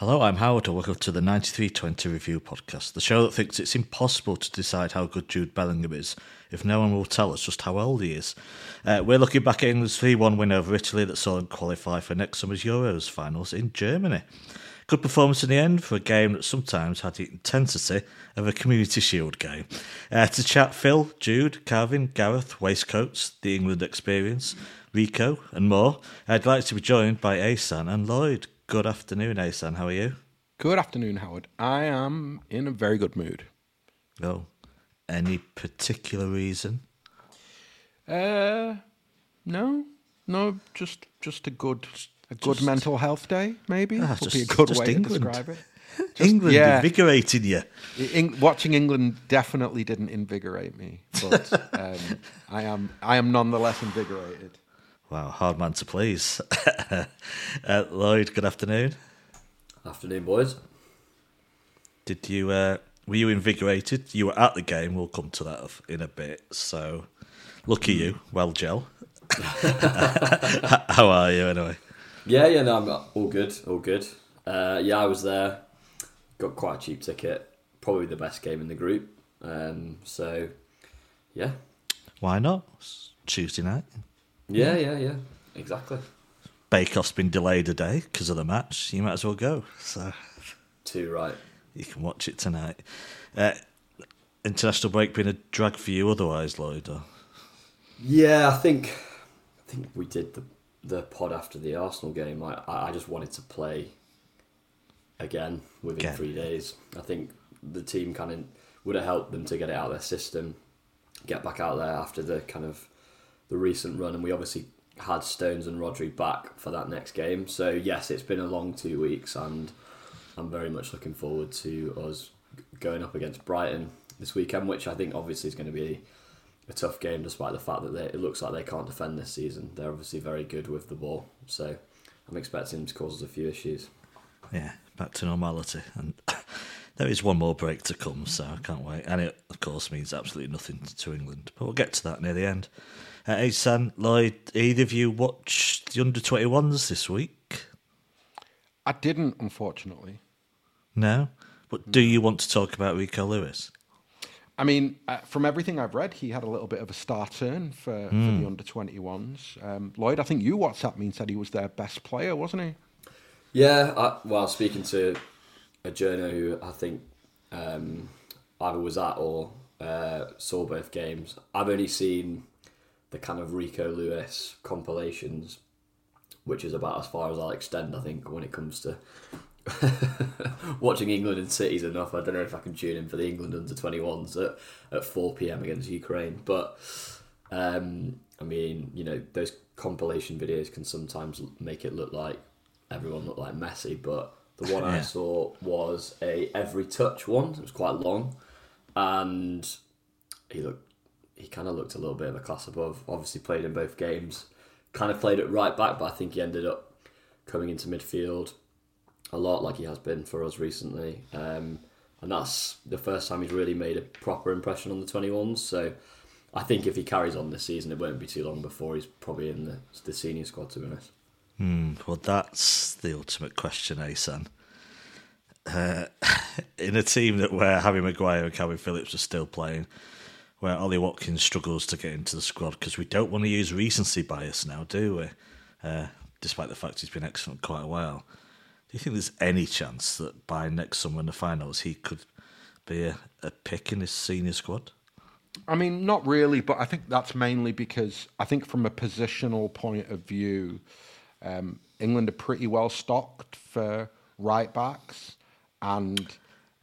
Hello, I'm Howard, and welcome to the 9320 Review Podcast, the show that thinks it's impossible to decide how good Jude Bellingham is if no one will tell us just how old he is. Uh, we're looking back at England's 3 1 win over Italy that saw them qualify for next summer's Euros finals in Germany. Good performance in the end for a game that sometimes had the intensity of a Community Shield game. Uh, to chat Phil, Jude, Kalvin, Gareth, Waistcoats, the England experience, Rico, and more, I'd like to be joined by Ahsan and Lloyd. Good afternoon, Ahsan. How are you? Good afternoon, Howard. I am in a very good mood. Oh, any particular reason? Uh, no, no, just just a good a good Just- mental health day, maybe. Ah, would be a good just way England. to describe it. England yeah. invigorating you. Eng- watching England definitely didn't invigorate me, but um, I am I am nonetheless invigorated. Wow, hard man to please. uh, Lloyd, good afternoon. Afternoon, boys. Did you uh, were you invigorated? You were at the game. We'll come to that in a bit. So, lucky you. Well, Gel. How are you anyway? Yeah, yeah, no, I'm all good, all good. Uh, yeah, I was there. Got quite a cheap ticket. Probably the best game in the group. Um, so, yeah, Why not? It's Tuesday night. Yeah, yeah, yeah, exactly. Bake Off's been delayed a day because of the match. You might as well go. So Too right. you can watch it tonight. Uh, international break been a drag for you otherwise, Lloyd? Or? Yeah, I think, I think we did the the pod after the Arsenal game. I I I just wanted to play again within Again. three days. I think the team kind of would have helped them to get it out of their system, get back out there after the kind of the recent run, and we obviously had Stones and Rodri back for that next game. So yes, it's been a long two weeks, and I'm very much looking forward to us going up against Brighton this weekend, which I think obviously is going to be a tough game, despite the fact that they, it looks like they can't defend this season. They're obviously very good with the ball, so I'm expecting them to cause us a few issues. yeah, back to normality. And there is one more break to come, so I can't wait. And it, of course, means absolutely nothing to England. But we'll get to that near the end. Uh, Ahsan, Lloyd, either of you watched the under 21s this week? I didn't, unfortunately. No? But do you want to talk about Rico Lewis? I mean, uh, from everything I've read, he had a little bit of a star turn for, for the under 21s. Um, Lloyd, I think you WhatsApp me and said he was their best player, wasn't he? Yeah, I, well, speaking to a journo who I think um, either was at or uh, saw both games, I've only seen the kind of Rico Lewis compilations, which is about as far as I'll extend, I think, when it comes to watching England and cities enough. I don't know if I can tune in for the England under 21s at, at 4 pm against Ukraine, but um, I mean, you know, those compilation videos can sometimes make it look like everyone look like Messi, but the one I saw was a every touch one. It was quite long, and he looked he kind of looked a little bit of a class above. Obviously, played in both games. Kind of played it right back, but I think he ended up coming into midfield a lot, like he has been for us recently. Um, and that's the first time he's really made a proper impression on the 21s. So I think if he carries on this season, it won't be too long before he's probably in the, the senior squad, to be honest. Hmm, well, that's the ultimate question, eh? Uh, in a team that where Harry Maguire and Kalvin Phillips are still playing, where Ollie Watkins struggles to get into the squad because we don't want to use recency bias now, do we? Uh, despite the fact he's been excellent quite a while. Do you think there's any chance that by next summer in the finals he could be a, a pick in his senior squad? I mean, not really, but I think that's mainly because I think from a positional point of view, um, England are pretty well stocked for right backs, and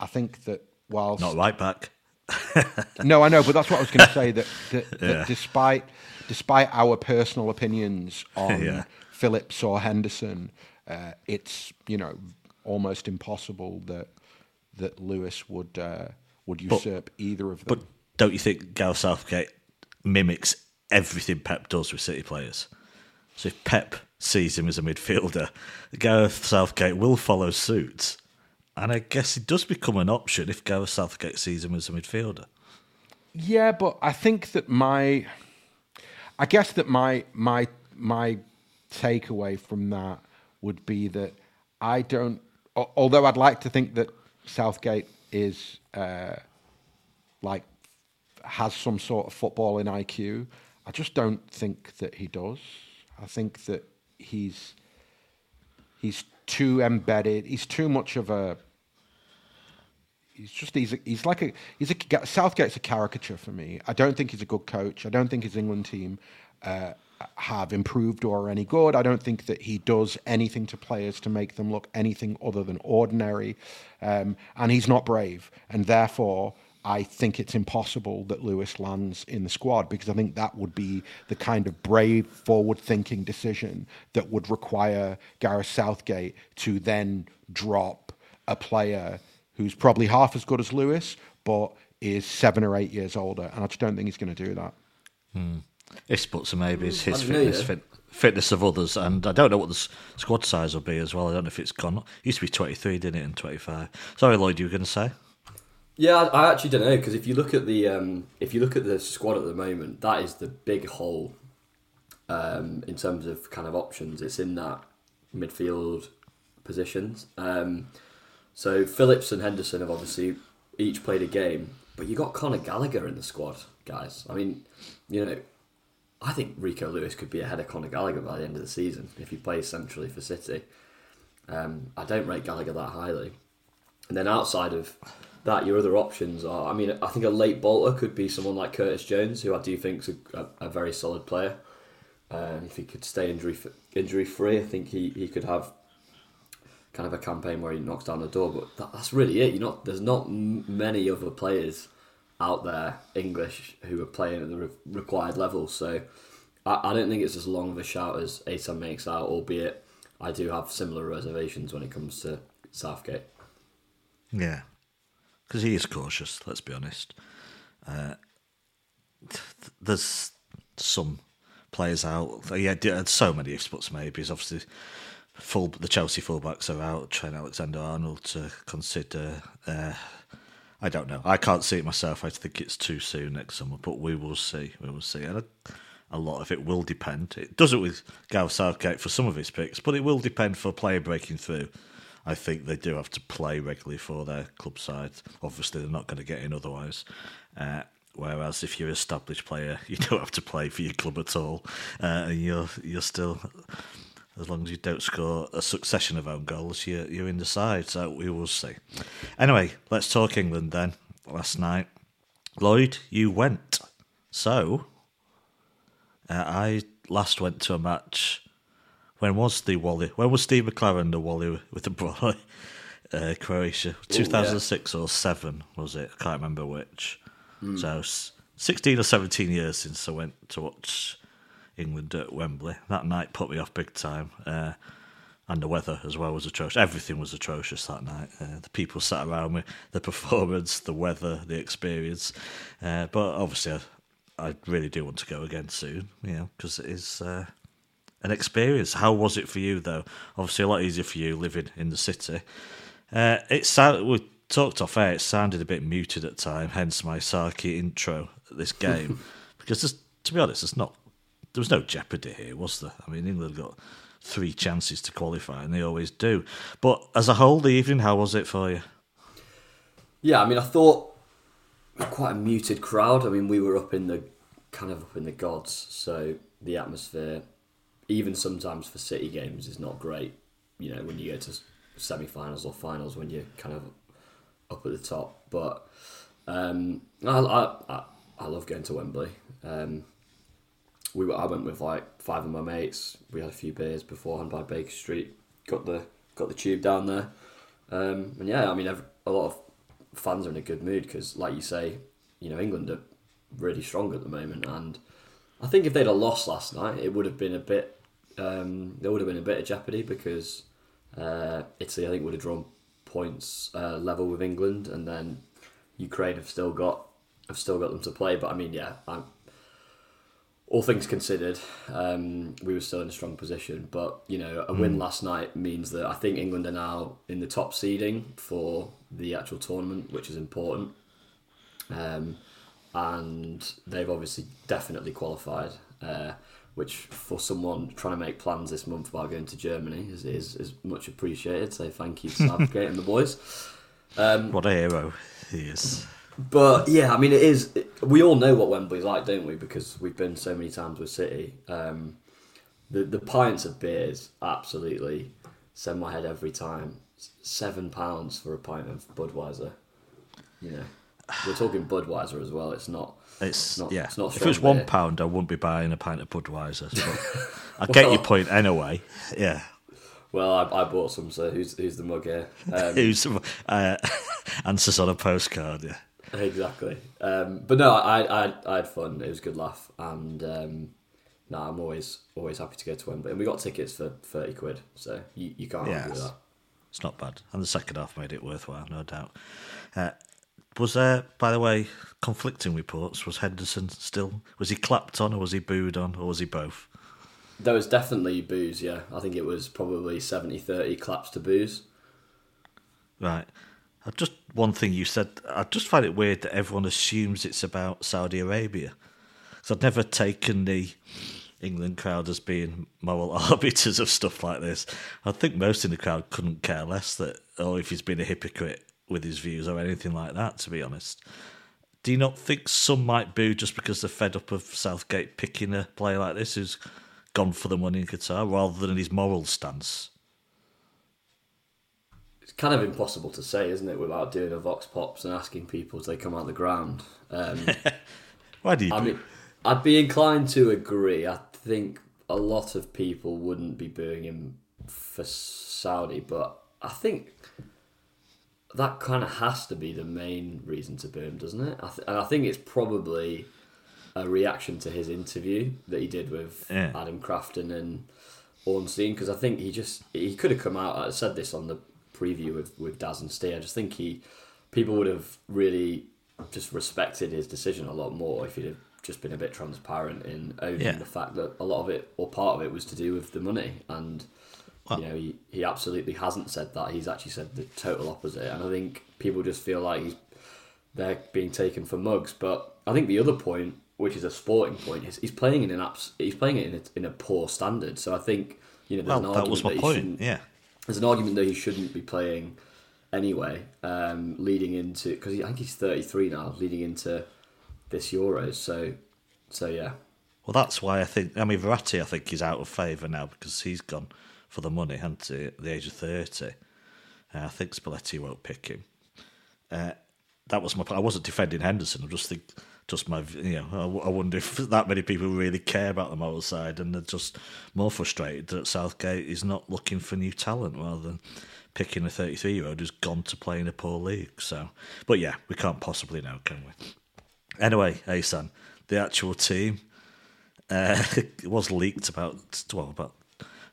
I think that whilst Not right back. no, I know, but that's what I was going to say. That, that, that Yeah. despite despite our personal opinions on Yeah. Phillips or Henderson, uh, it's you know almost impossible that that Lewis would uh, would usurp either of them. But don't you think Gareth Southgate mimics everything Pep does with City players? So if Pep sees him as a midfielder, Gareth Southgate will follow suit. And I guess it does become an option if Gareth Southgate sees him as a midfielder. Yeah, but I think that my, I guess that my my my takeaway from that would be that I don't although I'd like to think that Southgate is uh, like has some sort of footballing IQ, I just don't think that he does. I think that he's he's too embedded. He's too much of a. He's just he's a, he's like a he's a Southgate's a caricature for me. I don't think he's a good coach. I don't think his England team uh, have improved or are any good. I don't think that he does anything to players to make them look anything other than ordinary. Um, and he's not brave, and therefore I think it's impossible that Lewis lands in the squad because I think that would be the kind of brave, forward thinking decision that would require Gareth Southgate to then drop a player who's probably half as good as Lewis, but is seven or eight years older. And I just don't think he's going to do that. Hmm. His spots are maybe his fitness, fit, fitness of others, and I don't know what the squad size will be as well. I don't know if it's gone. It used to be 23, didn't it, and 25. Sorry, Lloyd, you were going to say? Yeah, I, actually don't know because if you look at the um, if you look at the squad at the moment, that is the big hole um, in terms of kind of options. It's in that midfield positions. Um, so Phillips and Henderson have obviously each played a game, but you got Conor Gallagher in the squad, guys. I mean, you know, I think Rico Lewis could be ahead of Conor Gallagher by the end of the season if he plays centrally for City. Um, I don't rate Gallagher that highly. And then outside of that, your other options are. I mean, I think a late bolter could be someone like Curtis Jones, who I do think is a, a, a very solid player. Um, if he could stay injury injury free, I think he, he could have kind of a campaign where he knocks down the door. But that, that's really it. You know, there's not many other players out there English who are playing at the re- required level. So I, I don't think it's as long of a shout as Ahsan makes out. Albeit I do have similar reservations when it comes to Southgate. Yeah, because he is cautious. Let's be honest. Uh, there's some players out. Yeah, so many ifs buts maybes. Obviously, full the Chelsea fullbacks are out. Trent Alexander Arnold to consider. Uh, I don't know. I can't see it myself. I think it's too soon next summer, but we will see. We will see. And a, a lot of it will depend. It does it with Gareth Southgate for some of his picks, but it will depend for a player breaking through I think they do have to play regularly for their club side. Obviously, they're not going to get in otherwise. Uh, whereas if you're an established player, you don't have to play for your club at all, uh, and you're you're still. As long as you don't score a succession of own goals, you're, you're in the side. So we will see. Anyway, let's talk England then. Last night, Lloyd, you went. So, uh, I last went to a match when was the Wally? When was Steve McClaren the Wally with the Brolly? Uh, Croatia, two thousand six or seven was it? I can't remember which. Mm. So sixteen or seventeen years since I went to watch England at Wembley. That night put me off big time. Uh, and the weather as well was atrocious. Everything was atrocious that night. Uh, the people sat around me, the performance, the weather, the experience. Uh, but obviously, I, I, really do want to go again soon, you know, because it is uh, an experience. How was it for you, though? Obviously, a lot easier for you living in the city. Uh, it sound, we talked off air. It sounded a bit muted at time, hence my Saki intro at this game. because to be honest, there's not there was no jeopardy here, was there? I mean, England got three chances to qualify, and they always do. But as a whole, the evening, how was it for you? Yeah, I mean, I thought quite a muted crowd. I mean, we were up in the kind of up in the gods, so the atmosphere even sometimes for City games is not great. You know, when you go to semi-finals or finals, when you're kind of up at the top. But um, I, I, I love going to Wembley. Um, we were, I went with like five of my mates. We had a few beers beforehand by Baker Street. Got the got the tube down there, um, and yeah, I mean, a lot of fans are in a good mood because, like you say, you know, England are really strong at the moment, and I think if they'd have lost last night, it would have been a bit um, there would have been a bit of jeopardy because uh, Italy, I think, would have drawn points uh, level with England, and then Ukraine have still got have still got them to play. But I mean, yeah, I'm, all things considered, um, we were still in a strong position. But you know, a win mm. last night means that I think England are now in the top seeding for the actual tournament, which is important. Um, and they've obviously definitely qualified. Uh, which for someone trying to make plans this month about going to Germany is is, is much appreciated. So thank you to Southgate and the boys. Um, What a hero he is. but yeah, I mean, it is. It, we all know what Wembley's like, don't we? Because we've been so many times with City. Um, the the pints of beers absolutely send my head every time. Seven pounds for a pint of Budweiser. You know, we're talking Budweiser as well. It's not. It's not- yeah. it's not if it was one pound, I wouldn't be buying a pint of Budweiser. But I get your point anyway. Yeah. Well, I, I bought some. So who's who's the mug here? Um, Who's uh, answers on a postcard? Yeah. Exactly. Um, but no, I, I I had fun. It was a good laugh, and um, no, I'm always always happy to go to Wembley. And we got tickets for thirty quid, so you, you can't argue that. It's not bad, and the second half made it worthwhile, no doubt. Uh, was there, by the way, conflicting reports? Was Henderson still? Was he clapped on, or was he booed on, or was he both? There was definitely booze. Yeah, I think it was probably 70-30 claps to booze. Right. I just one thing you said. I just find it weird that everyone assumes it's about Saudi Arabia. So I've never taken the England crowd as being moral arbiters of stuff like this. I think most in the crowd couldn't care less that, or if he's been a hypocrite with his views or anything like that. To be honest, do you not think some might boo just because they're fed up of Southgate picking a player like this who's gone for the money in Qatar rather than his moral stance? It's kind of impossible to say, isn't it, without doing a vox pops and asking people as they come out the ground. Um, Why do you? I mean, I'd be inclined to agree. I think a lot of people wouldn't be booing him for Saudi, but I think that kind of has to be the main reason to him, doesn't it? I th- and I think it's probably a reaction to his interview that he did with Yeah. Adam Crafton and Ornstein, because I think he just he could have come out. I said this on the preview with with Daz and Stee. I just think he people would have really just respected his decision a lot more if he'd have just been a bit transparent in owning Yeah. the fact that a lot of it or part of it was to do with the money and You know he, he absolutely hasn't said that he's actually said the total opposite and I think people just feel like he's they're being taken for mugs but I think the other point which is a sporting point is he's playing in an abs- he's playing it in a, in a poor standard so I think you know there's well, an that argument was my he point. shouldn't- Yeah. there's an argument that he shouldn't be playing anyway, um, leading into because I think he's 33 now, leading into this Euros. So, so yeah, Well, that's why I think. I mean, Verratti, I think, is out of favour now because he's gone for the money, hasn't he, at the age of 30. Uh, I think Spalletti won't pick him. Uh, that was my. I wasn't defending Henderson. I just think, just my, you know—I wonder if that many people really care about the moral side and they're just more frustrated that Southgate is not looking for new talent rather than picking a 33 year old who's gone to play in a poor league. So, but yeah, we can't possibly know, can we? Anyway, Ahsan, the actual team. Uh, it was leaked about well about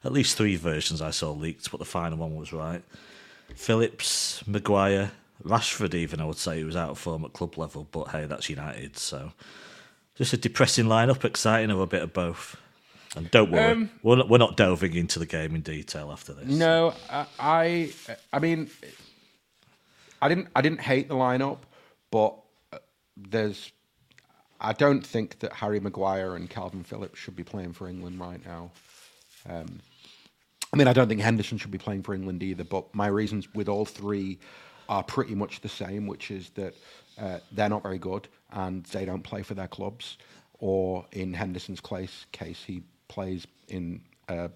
at least three versions I saw leaked, but the final one was right. Phillips, Maguire, Rashford, even I would say he was out of form at club level, but hey, that's United, so just a depressing lineup, exciting or a bit of both. And don't worry, Um, we're, not, we're not delving into the game in detail after this. No, I, I, I mean, I didn't, I didn't hate the lineup, but uh, there's, I don't think that Harry Maguire and Kalvin Phillips should be playing for England right now. Um, I mean, I don't think Henderson should be playing for England either. But my reasons with all three are pretty much the same, which is that uh, they're not very good and they don't play for their clubs. Or in Henderson's case, case he plays in uh,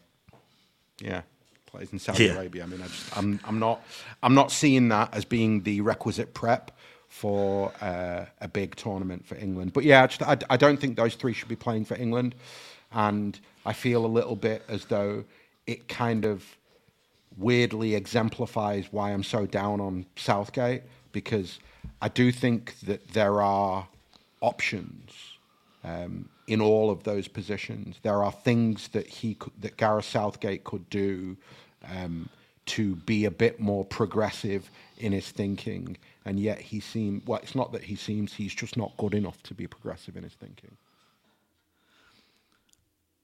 yeah, plays in Saudi Yeah. Arabia. I mean, I just, I'm, I'm not, I'm not seeing that as being the requisite prep for uh, a big tournament for England. But yeah, I, just, I, I don't think those three should be playing for England, and I feel a little bit as though it kind of weirdly exemplifies why I'm so down on Southgate because I do think that there are options um, in all of those positions. There are things that he that Gareth Southgate could do um, to be a bit more progressive in his thinking, and yet he seems well. It's not that he seems; he's just not good enough to be progressive in his thinking.